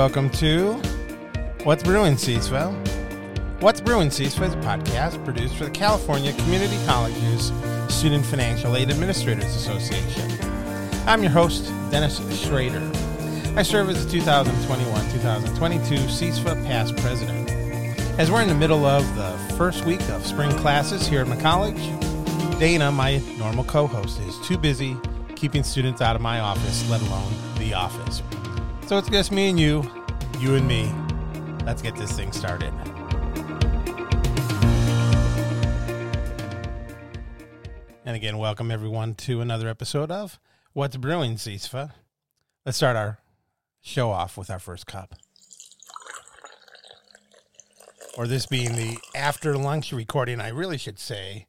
welcome to What's Brewing, Cecil. What's Brewing, Cecil is a podcast produced for the California Community Colleges Student Financial Aid Administrators Association. I'm your host, Dennis Schrader. I serve as the 2021-2022 CISFA past president. As we're in the middle of the first week of spring classes here at my college, Dana, my normal co-host, is too busy keeping students out of my office, let alone the office. So it's just me and you, you and me. Let's get this thing started. And again, welcome everyone to another episode of What's Brewing, CISFA. Let's start our show off with our first cup. Or this being the after lunch recording, I really should say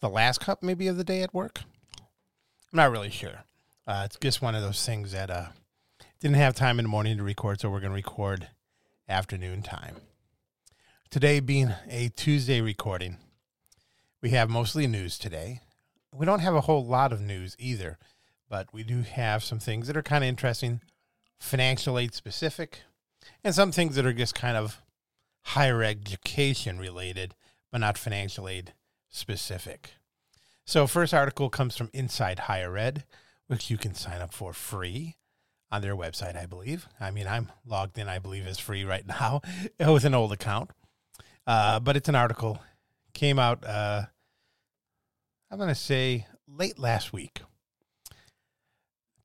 the last cup maybe of the day at work. I'm not really sure. Uh, it's just one of those things that uh, didn't have time in the morning to record, so we're going to record afternoon time. Today being a Tuesday recording, we have mostly news today. We don't have a whole lot of news either, but we do have some things that are kind of interesting, financial aid specific, and some things that are just kind of higher education related, but not financial aid specific. So, first article comes from Inside Higher Ed, which you can sign up for free on their website, I believe. I mean, I'm logged in, I believe, is free right now with an old account. Uh, but it's an article came out. Uh, I'm going to say late last week.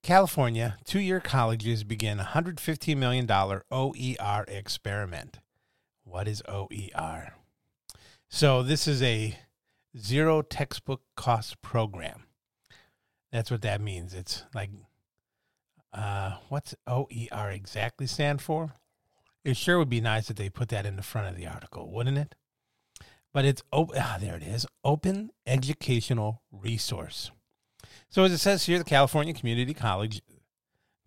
California two-year colleges begin $115 million OER experiment. What is OER? So this is a zero textbook cost program. That's what that means. It's like, uh, what's OER exactly stand for? It sure would be nice if they put that in the front of the article, wouldn't it? But it's open. Ah, there it is. Open Educational Resource. So as it says here, the California Community College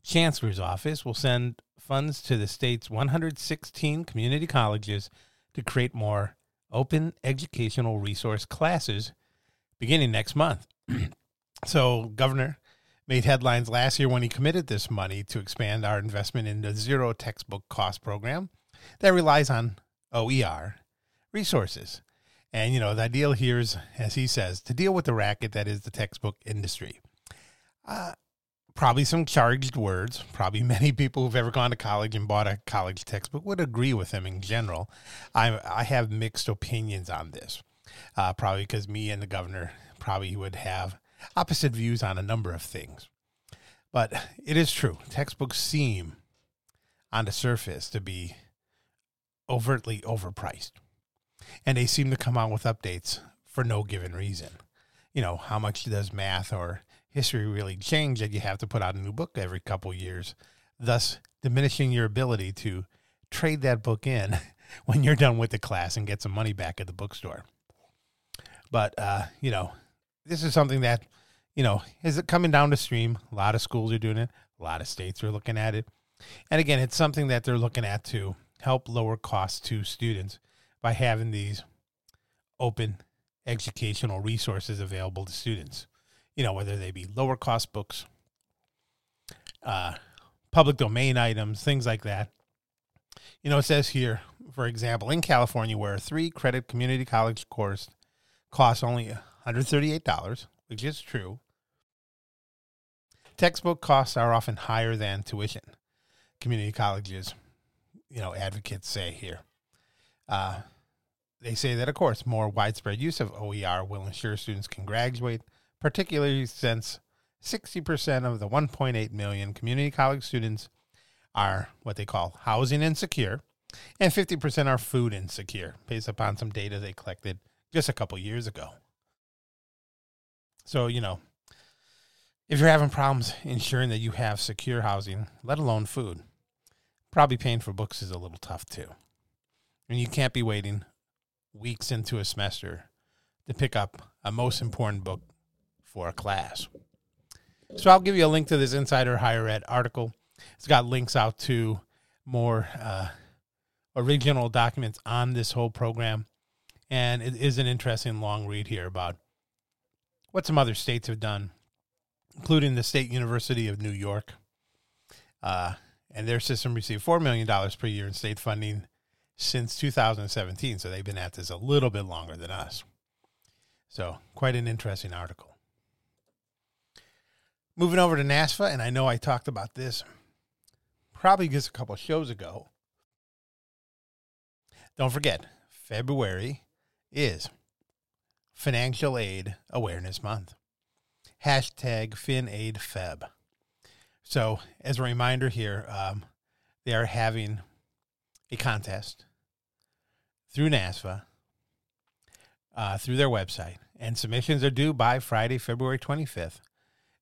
Chancellor's Office will send funds to the state's 116 community colleges to create more open educational resource classes beginning next month. so, Governor made headlines last year when he committed this money to expand our investment in the zero textbook cost program that relies on OER resources. And, you know, the ideal here is, as he says, to deal with the racket that is the textbook industry. Uh, probably some charged words. Probably many people who've ever gone to college and bought a college textbook would agree with him in general. I, I have mixed opinions on this. Uh, probably because me and the governor probably would have opposite views on a number of things. But it is true. Textbooks seem on the surface to be overtly overpriced and they seem to come out with updates for no given reason. You know, how much does math or history really change that you have to put out a new book every couple years, thus diminishing your ability to trade that book in when you're done with the class and get some money back at the bookstore. But uh, you know, this is something that, you know, is it coming down the stream? A lot of schools are doing it, a lot of states are looking at it. And again, it's something that they're looking at to help lower costs to students by having these open educational resources available to students. You know, whether they be lower cost books, uh, public domain items, things like that. You know, it says here, for example, in California, where a three credit community college course costs only $138, which is true, textbook costs are often higher than tuition. Community colleges, you know, advocates say here. Uh, they say that, of course, more widespread use of OER will ensure students can graduate, particularly since 60% of the 1.8 million community college students are what they call housing insecure, and 50% are food insecure, based upon some data they collected just a couple years ago. So, you know, if you're having problems ensuring that you have secure housing, let alone food, probably paying for books is a little tough too. And you can't be waiting weeks into a semester to pick up a most important book for a class. So I'll give you a link to this Inside Higher Ed article. It's got links out to more uh, original documents on this whole program. And it is an interesting long read here about what some other states have done, including the State University of New York. Uh, and their system received $4 million per year in state funding since 2017. So they've been at this a little bit longer than us. So, quite an interesting article. Moving over to NASFAA, and I know I talked about this probably just a couple shows ago. Don't forget, February is Financial Aid Awareness Month. Hashtag FinAidFeb. So, as a reminder here, um, they are having a contest through NASFAA uh, through their website, and submissions are due by Friday, February 25th.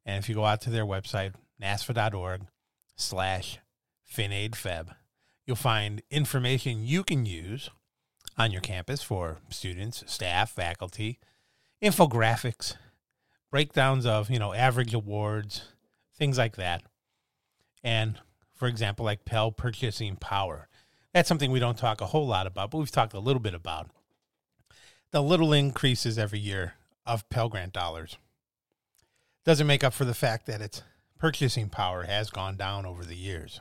And if you go out to their website, nasfaa.org slash FinAidFeb, you'll find information you can use on your campus for students, staff, faculty, infographics, breakdowns of, you know, average awards, things like that and for example, like Pell purchasing power. That's something we don't talk a whole lot about, but we've talked a little bit about. The little increases every year of Pell Grant dollars doesn't make up for the fact that its purchasing power has gone down over the years.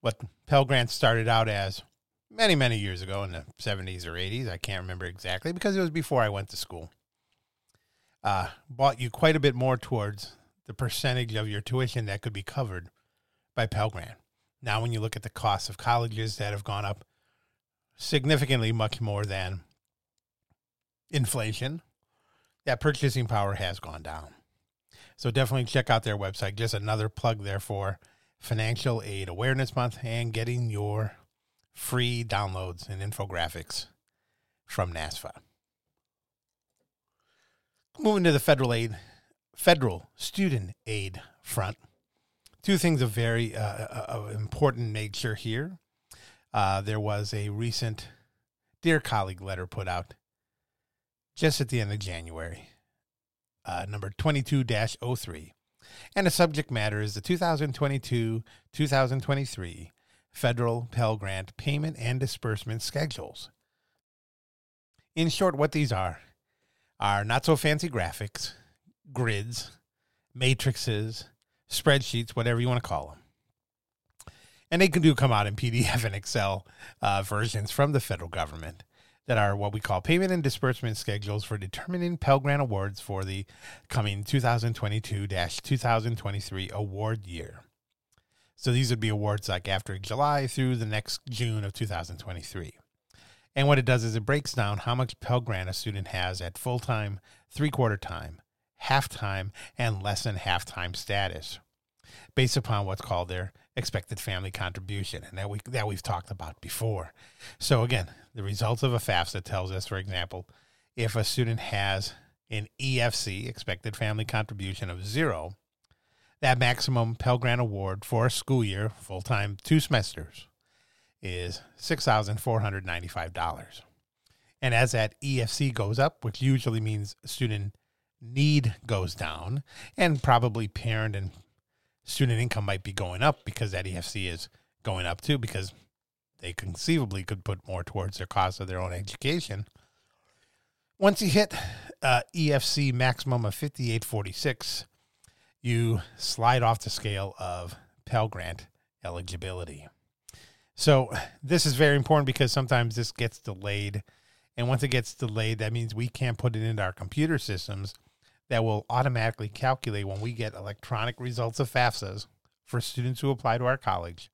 What Pell Grant started out as many, many years ago in the 70s or 80s, I can't remember exactly because it was before I went to school, uh, bought you quite a bit more towards the percentage of your tuition that could be covered by Pell Grant. Now, when you look at the costs of colleges that have gone up significantly much more than inflation, that purchasing power has gone down. So definitely check out their website. Just another plug there for Financial Aid Awareness Month and getting your free downloads and infographics from NASFAA. Moving to the federal aid federal student aid front. Two things of very uh, uh, of important nature here. Uh, there was a recent Dear Colleague letter put out just at the end of January, uh, number 22 03. And the subject matter is the 2022 2023 federal Pell Grant payment and disbursement schedules. In short, what these are are not so fancy graphics grids, matrices, spreadsheets, whatever you want to call them. And they can do come out in PDF and Excel uh, versions from the federal government that are what we call payment and disbursement schedules for determining Pell Grant awards for the coming 2022 2023 award year. So these would be awards like after July through the next June of 2023. And what it does is it breaks down how much Pell Grant a student has at full time, three quarter time, half time, and less than half time status based upon what's called their expected family contribution, and that we that we've talked about before. So again, the results of a FAFSA tells us, for example, if a student has an EFC expected family contribution of zero, that maximum Pell Grant award for a school year, full time, two semesters, is six thousand four hundred ninety five dollars. And as that EFC goes up, which usually means student need goes down, and probably parent and student income might be going up because that EFC is going up too, because they conceivably could put more towards their cost of their own education. Once you hit uh, EFC maximum of 5846, you slide off the scale of Pell Grant eligibility. So, this is very important because sometimes this gets delayed. And once it gets delayed, that means we can't put it into our computer systems that will automatically calculate when we get electronic results of FAFSAs for students who apply to our college,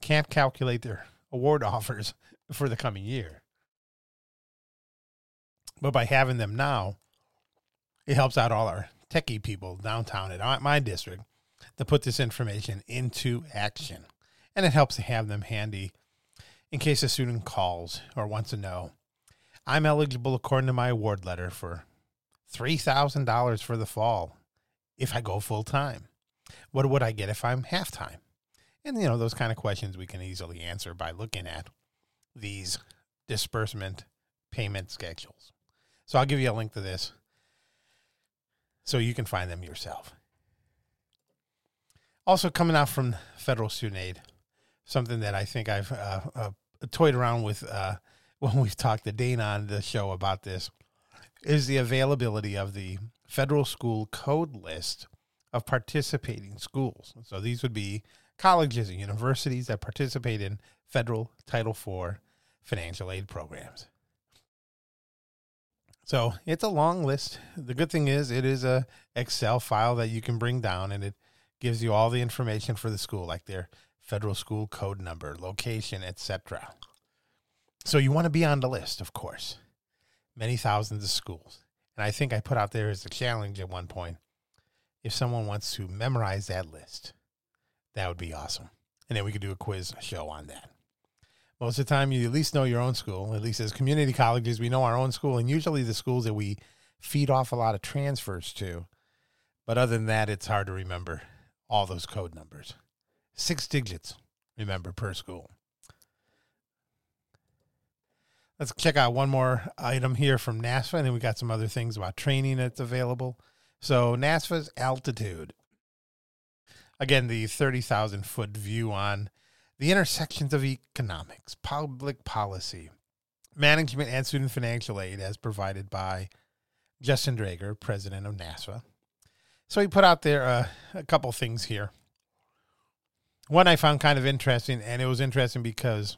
can't calculate their award offers for the coming year. But by having them now, it helps out all our techie people downtown at my district to put this information into action. And it helps to have them handy in case a student calls or wants to know. I'm eligible according to my award letter for $3,000 for the fall if I go full time. What would I get if I'm half time? And, you know, those kind of questions we can easily answer by looking at these disbursement payment schedules. So I'll give you a link to this so you can find them yourself. Also, coming out from federal student aid, something that I think I've uh, uh, toyed around with uh, when we've talked to Dana on the show about this is the availability of the federal school code list of participating schools. So these would be colleges and universities that participate in federal Title IV financial aid programs. So it's a long list. The good thing is it is a Excel file that you can bring down and it gives you all the information for the school like their federal school code number, location, etc. So you want to be on the list, of course. Many thousands of schools. And I think I put out there as a challenge at one point if someone wants to memorize that list, that would be awesome. And then we could do a quiz show on that. Most of the time, you at least know your own school. At least as community colleges, we know our own school, and usually the schools that we feed off a lot of transfers to. But other than that, it's hard to remember all those code numbers. Six digits, remember, per school. Let's check out one more item here from NASFAA, and then we got some other things about training that's available. So NASFAA's altitude. Again, the 30,000 foot view on the intersections of economics, public policy, management, and student financial aid as provided by Justin Draeger, president of NASFAA. So he put out there uh, a couple things here. One I found kind of interesting, and it was interesting because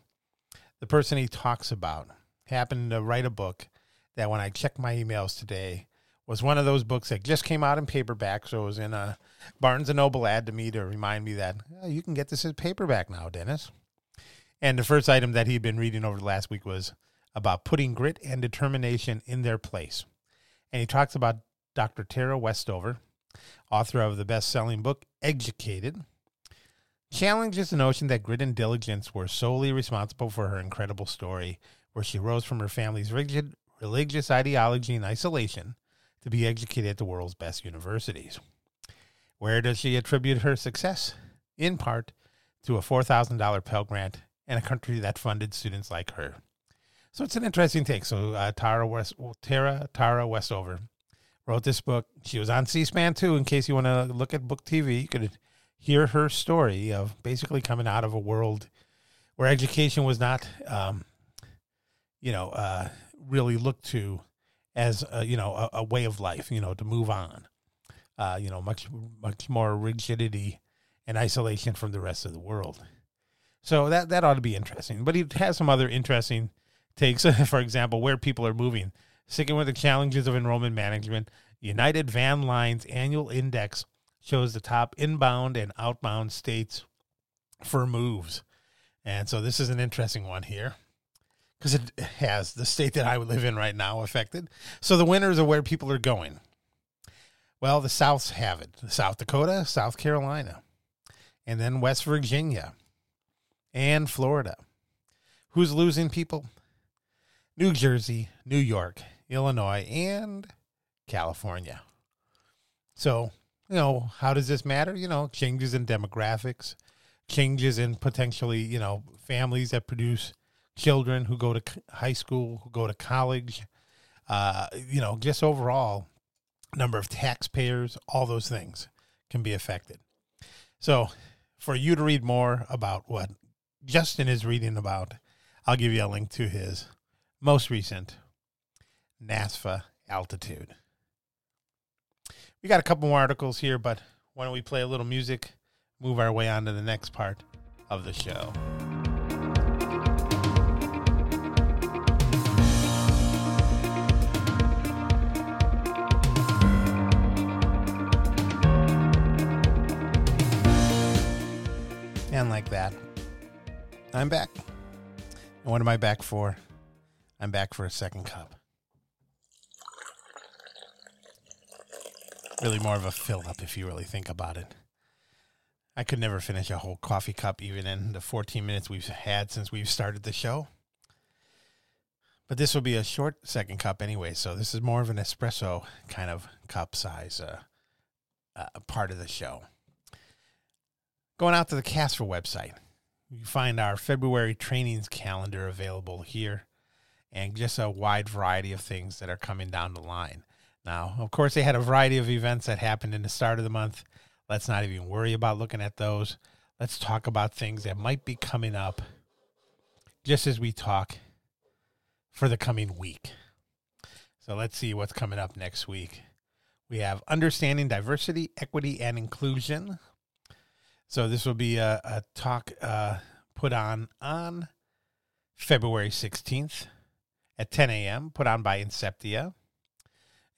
the person he talks about happened to write a book that when I checked my emails today was one of those books that just came out in paperback. So it was in a Barnes and Noble ad to me to remind me that oh, you can get this as paperback now, Dennis. And the first item that he'd been reading over the last week was about putting grit and determination in their place. And he talks about Dr. Tara Westover, author of the best selling book, Educated, challenges the notion that grit and diligence were solely responsible for her incredible story, where she rose from her family's rigid religious ideology and isolation to be educated at the world's best universities. Where does she attribute her success? In part to a $4,000 Pell Grant and a country that funded students like her. So it's an interesting take. So uh, Tara West, Tara Tara Westover wrote this book. She was on C-SPAN too. In case you want to look at Book TV, you could hear her story of basically coming out of a world where education was not, um, you know, uh, really look to as a, you know a, a, way of life, you know, to move on. Uh, you know, much much more rigidity and isolation from the rest of the world. So that that ought to be interesting. But he has some other interesting takes. For example, where people are moving, sticking with the challenges of enrollment management. United Van Lines annual index shows the top inbound and outbound states for moves. And so this is an interesting one here because it has the state that I live in right now affected. So the winners are where people are going. Well, the Souths have it South Dakota, South Carolina, and then West Virginia and Florida. Who's losing people? New Jersey, New York, Illinois, and California. So, you know, how does this matter? You know, changes in demographics, changes in potentially, you know, families that produce children who go to high school, who go to college, uh, you know, just overall number of taxpayers, all those things can be affected. So, for you to read more about what Justin is reading about, I'll give you a link to his most recent NASFAA altitude. We got a couple more articles here, but why don't we play a little music, move our way on to the next part of the show. Like that, I'm back. And what am I back for? I'm back for a second cup. Really more of a fill up if you really think about it. I could never finish a whole coffee cup, even in the 14 minutes we've had since we've started the show. But this will be a short second cup anyway, so this is more of an espresso kind of cup size uh, uh, part of the show. Going out to the CASFA website, you find our February trainings calendar available here and just a wide variety of things that are coming down the line. Now, of course, they had a variety of events that happened in the start of the month. Let's not even worry about looking at those. Let's talk about things that might be coming up just as we talk for the coming week. So let's see what's coming up next week. We have understanding diversity, equity, and inclusion. So this will be a, a talk uh, put on on February 16th at 10 a.m., put on by Inceptia.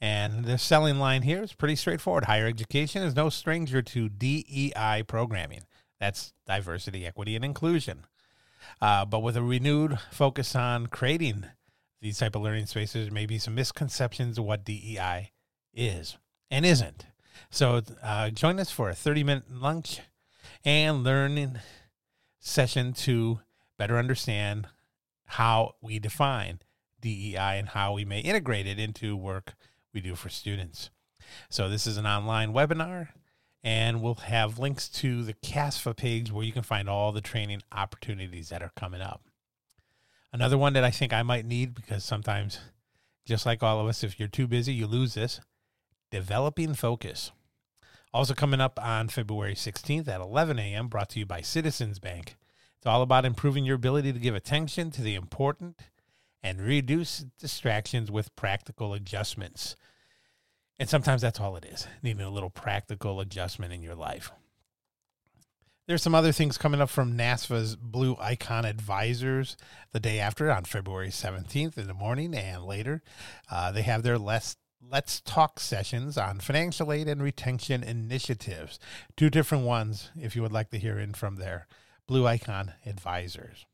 And the selling line here is pretty straightforward. Higher education is no stranger to DEI programming. That's diversity, equity, and inclusion. Uh, but with a renewed focus on creating these type of learning spaces, maybe some misconceptions of what DEI is and isn't. So uh, join us for a 30 minute lunch and learning session to better understand how we define DEI and how we may integrate it into work we do for students. So this is an online webinar and we'll have links to the CASFA page where you can find all the training opportunities that are coming up. Another one that I think I might need because sometimes, just like all of us, if you're too busy, you lose this developing focus. Also, coming up on February 16th at 11 a.m., brought to you by Citizens Bank. It's all about improving your ability to give attention to the important and reduce distractions with practical adjustments. And sometimes that's all it is needing a little practical adjustment in your life. There's some other things coming up from NASFAA's Blue Icon Advisors the day after on February 17th in the morning and later. Uh, they have their Let's, Let's Talk sessions on financial aid and retention initiatives. Two different ones if you would like to hear in from their Blue Icon Advisors.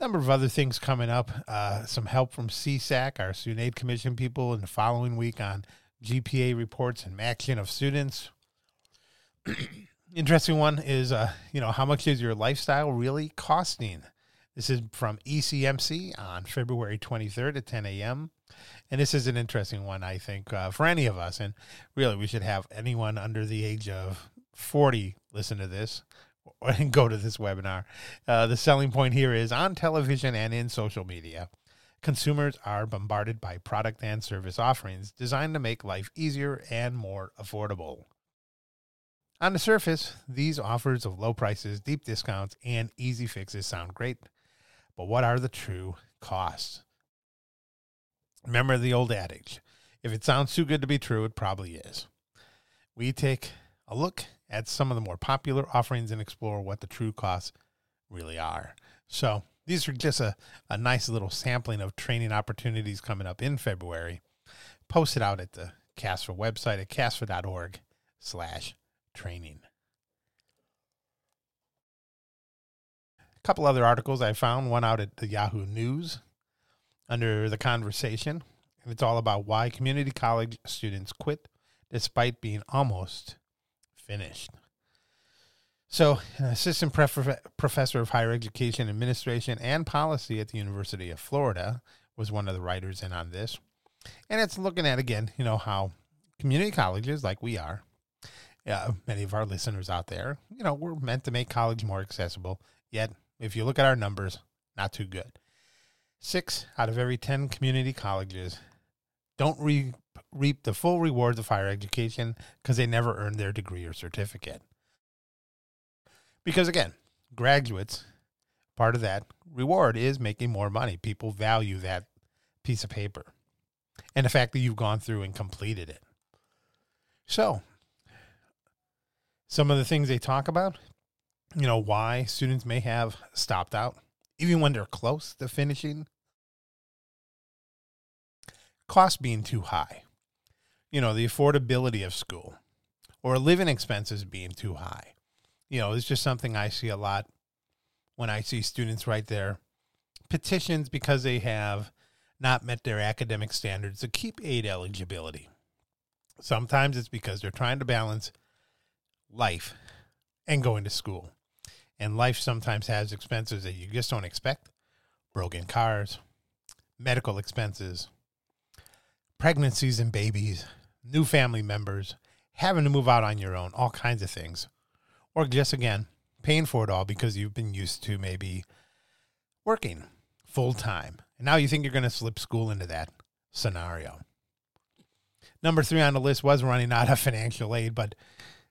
Number of other things coming up. Uh, some help from CSAC, our Student Aid Commission people, in the following week on GPA reports and matching of students. Interesting one is, uh, you know, how much is your lifestyle really costing? This is from ECMC on February 23rd at 10 a.m. And this is an interesting one, I think, uh, for any of us. And really, we should have anyone under the age of 40 listen to this and go to this webinar. Uh, the selling point here is on television and in social media. Consumers are bombarded by product and service offerings designed to make life easier and more affordable. On the surface, these offers of low prices, deep discounts, and easy fixes sound great, but what are the true costs? Remember the old adage if it sounds too good to be true, it probably is. We take a look at some of the more popular offerings and explore what the true costs really are. So, these are just a, a nice little sampling of training opportunities coming up in February. Post it out at the CASFA website at casfa.org slash training. Couple other articles I found, one out at the Yahoo News under the conversation. It's all about why community college students quit despite being almost finished. So, an assistant pref- professor of higher education administration and policy at the University of Florida was one of the writers in on this. And it's looking at, again, you know, how community colleges, like we are, uh, many of our listeners out there, you know, we're meant to make college more accessible. Yet, if you look at our numbers, not too good. Six out of every 10 community colleges don't re- reap the full rewards of higher education because they never earned their degree or certificate. Because again, graduates, part of that reward is making more money. People value that piece of paper and the fact that you've gone through and completed it. So, some of the things they talk about, you know, why students may have stopped out, even when they're close to finishing. Cost being too high, you know, the affordability of school or living expenses being too high you know, it's just something I see a lot when I see students write their petitions because they have not met their academic standards to keep aid eligibility. Sometimes it's because they're trying to balance life and going to school. And life sometimes has expenses that you just don't expect broken cars, medical expenses, pregnancies and babies, new family members, having to move out on your own, all kinds of things or just again paying for it all because you've been used to maybe working full time. And now you think you're going to slip school into that scenario. Number three on the list was running out of financial aid, but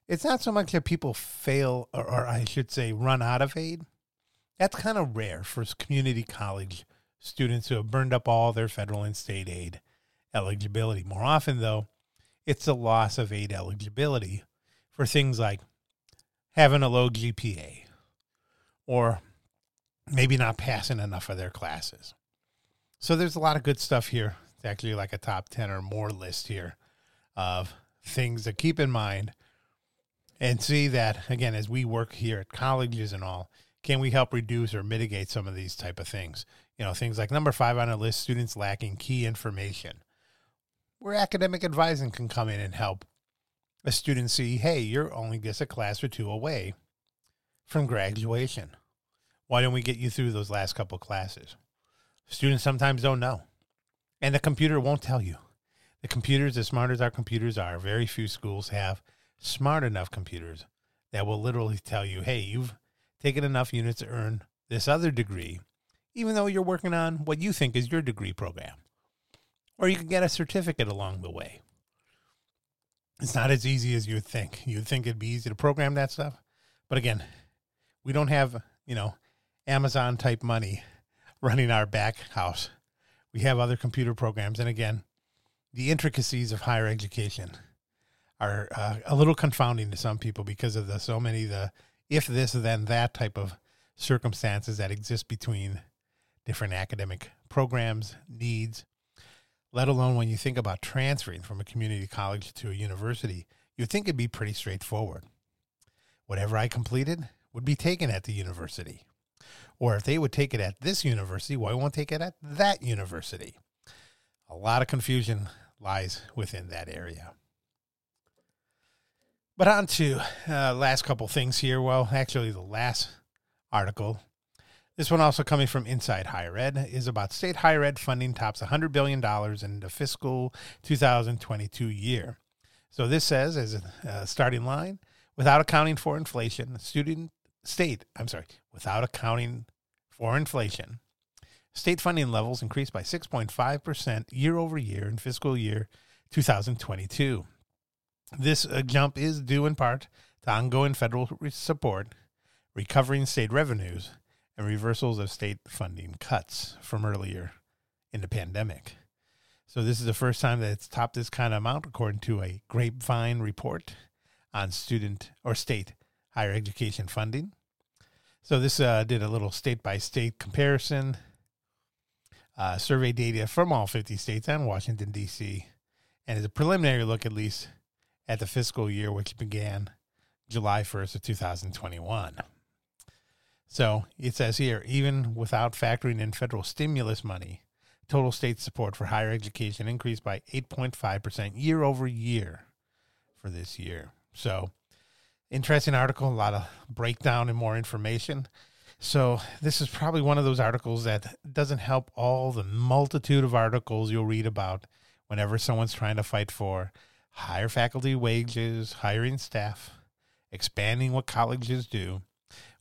it's not so much that people fail, or, or I should say, run out of aid. That's kind of rare for community college students who have burned up all their federal and state aid eligibility. More often, though, it's the loss of aid eligibility for things like having a low GPA or maybe not passing enough of their classes. So there's a lot of good stuff here. It's actually like a top 10 or more list here of things to keep in mind and see that again as we work here at colleges and all can we help reduce or mitigate some of these type of things? You know things like number five on the list students lacking key information. Where academic advising can come in and help a student see hey you're only just a class or two away from graduation. Why don't we get you through those last couple classes? Students sometimes don't know. And the computer won't tell you. The computers as smart as our computers are very few schools have smart enough computers that will literally tell you, hey, you've taken enough units to earn this other degree, even though you're working on what you think is your degree program. Or you can get a certificate along the way. It's not as easy as you'd think. You'd think it'd be easy to program that stuff. But again, we don't have, you know, Amazon type money running our back house. We have other computer programs. And again, the intricacies of higher education are uh, a little confounding to some people because of the so many the if this then that type of circumstances that exist between different academic programs needs let alone when you think about transferring from a community college to a university you'd think it'd be pretty straightforward. Whatever i completed would be taken at the university. Or if they would take it at this university why won't take it at that university? A lot of confusion lies within that area but on to uh, last couple things here. Well, actually, the last article. This one also coming from Inside Higher Ed is about state higher ed funding tops $100 billion in the fiscal 2022 year. So this says, as a starting line, without accounting for inflation, student state, I'm sorry, without accounting for inflation, state funding levels increased by 6.5% year over year in fiscal year 2022. This uh, jump is due in part to ongoing federal support, recovering state revenues, and reversals of state funding cuts from earlier in the pandemic. So, this is the first time that it's topped this kind of amount, according to a grapevine report on student or state higher education funding. So, this uh, did a little state by state comparison, uh, survey data from all 50 states and Washington, D.C., and is a preliminary look, at least, at the fiscal year, which began July 1st of 2021. So it says here, even without factoring in federal stimulus money, total state support for higher education increased by 8.5% year over year for this year. So, interesting article, a lot of breakdown and more information. So, this is probably one of those articles that doesn't help all the multitude of articles you'll read about whenever someone's trying to fight for higher faculty wages, hiring staff, expanding what colleges do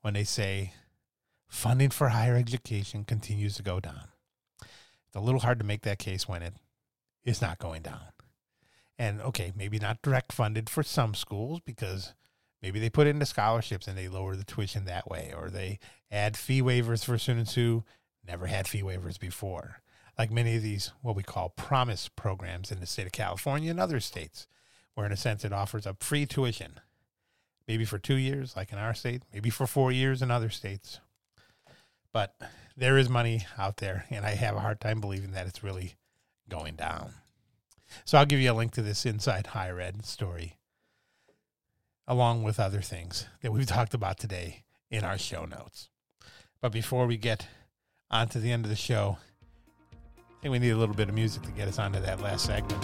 when they say funding for higher education continues to go down. It's a little hard to make that case when it is not going down. And okay, maybe not direct funded for some schools because maybe they put it into scholarships and they lower the tuition that way, or they add fee waivers for students who never had fee waivers before like many of these what we call promise programs in the state of California and other states, where in a sense it offers up free tuition, maybe for two years, like in our state, maybe for four years in other states. But there is money out there, and I have a hard time believing that it's really going down. So I'll give you a link to this Inside Higher Ed story, along with other things that we've talked about today in our show notes. But before we get on to the end of the show, think we need a little bit of music to get us onto that last segment.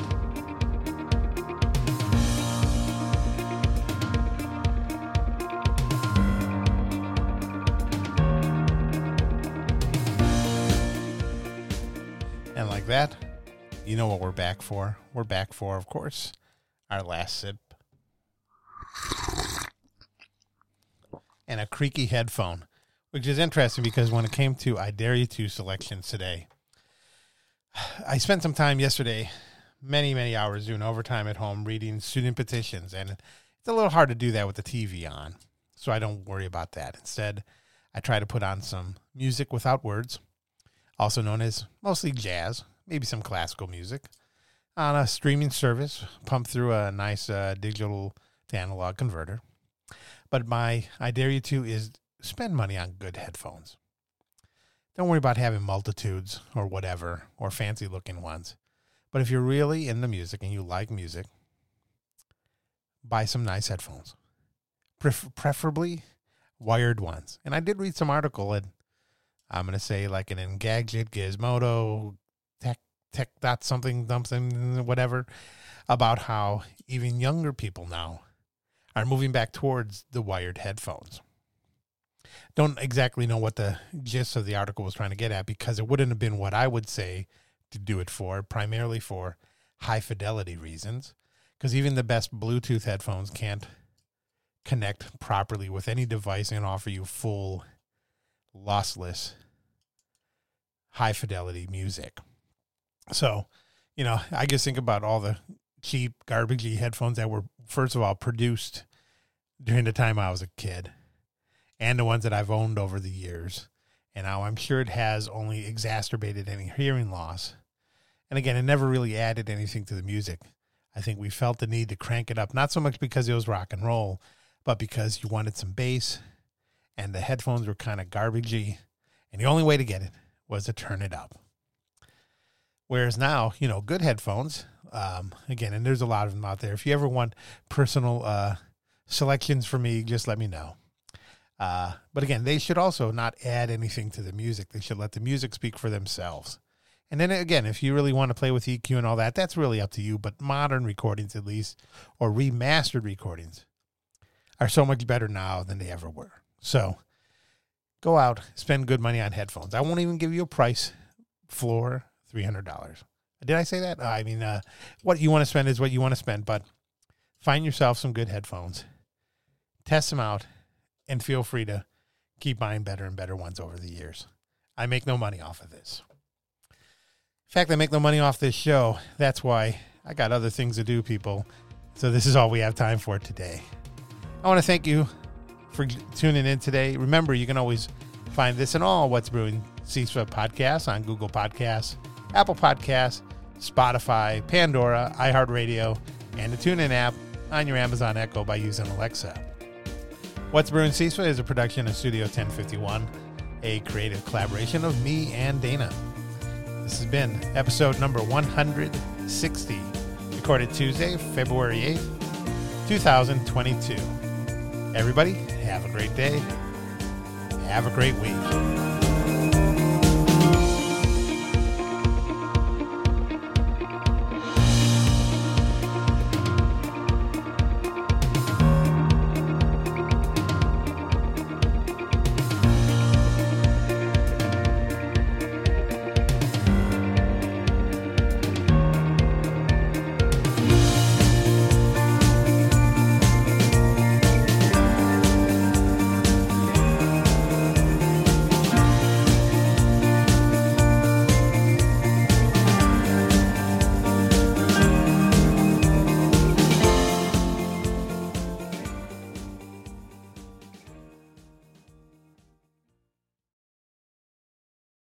And like that, you know what we're back for. We're back for, of course, our last sip. And a creaky headphone, which is interesting because when it came to I Dare You To selections today, I spent some time yesterday, many, many hours doing overtime at home reading student petitions, and it's a little hard to do that with the TV on. So I don't worry about that. Instead, I try to put on some music without words, also known as mostly jazz, maybe some classical music. on a streaming service, pumped through a nice uh, digital to analog converter. But my I dare you to is spend money on good headphones. Don't worry about having multitudes or whatever or fancy looking ones. But if you're really into music and you like music, buy some nice headphones. Pref- preferably wired ones. And I did read some article and I'm going to say like an Engadget, Gizmodo, Tech, Tech dot something, something, whatever, about how even younger people now are moving back towards the wired headphones. Don't exactly know what the gist of the article was trying to get at because it wouldn't have been what I would say to do it for, primarily for high fidelity reasons. Because even the best Bluetooth headphones can't connect properly with any device and offer you full, lossless, high fidelity music. So, you know, I just think about all the cheap, garbagey headphones that were, first of all, produced during the time I was a kid and the ones that I've owned over the years. And now I'm sure it has only exacerbated any hearing loss. And again, it never really added anything to the music. I think we felt the need to crank it up, not so much because it was rock and roll, but because you wanted some bass and the headphones were kind of garbagey. And the only way to get it was to turn it up. Whereas now, you know, good headphones, um, again, and there's a lot of them out there. If you ever want personal uh, selections for me, just let me know. Uh, but again, they should also not add anything to the music. They should let the music speak for themselves. And then again, if you really want to play with EQ and all that, that's really up to you. But modern recordings, at least, or remastered recordings, are so much better now than they ever were. So go out, spend good money on headphones. I won't even give you a price floor $300. Did I say that? I mean, uh, what you want to spend is what you want to spend, but find yourself some good headphones, test them out, and feel free to keep buying better and better ones over the years. I make no money off of this. In fact, I make no money off this show. That's why I got other things to do, people. So this is all we have time for today. I want to thank you for tuning in today. Remember, you can always find this and all What's Brewing CISFA podcasts on Google Podcasts, Apple Podcasts, Spotify, Pandora, iHeartRadio, and the TuneIn app on your Amazon Echo by using Alexa. What's Brewing CISFA is a production of Studio 1051, a creative collaboration of me and Dana. This has been episode number 160, recorded Tuesday, February 8th, 2022. Everybody, have a great day. Have a great week.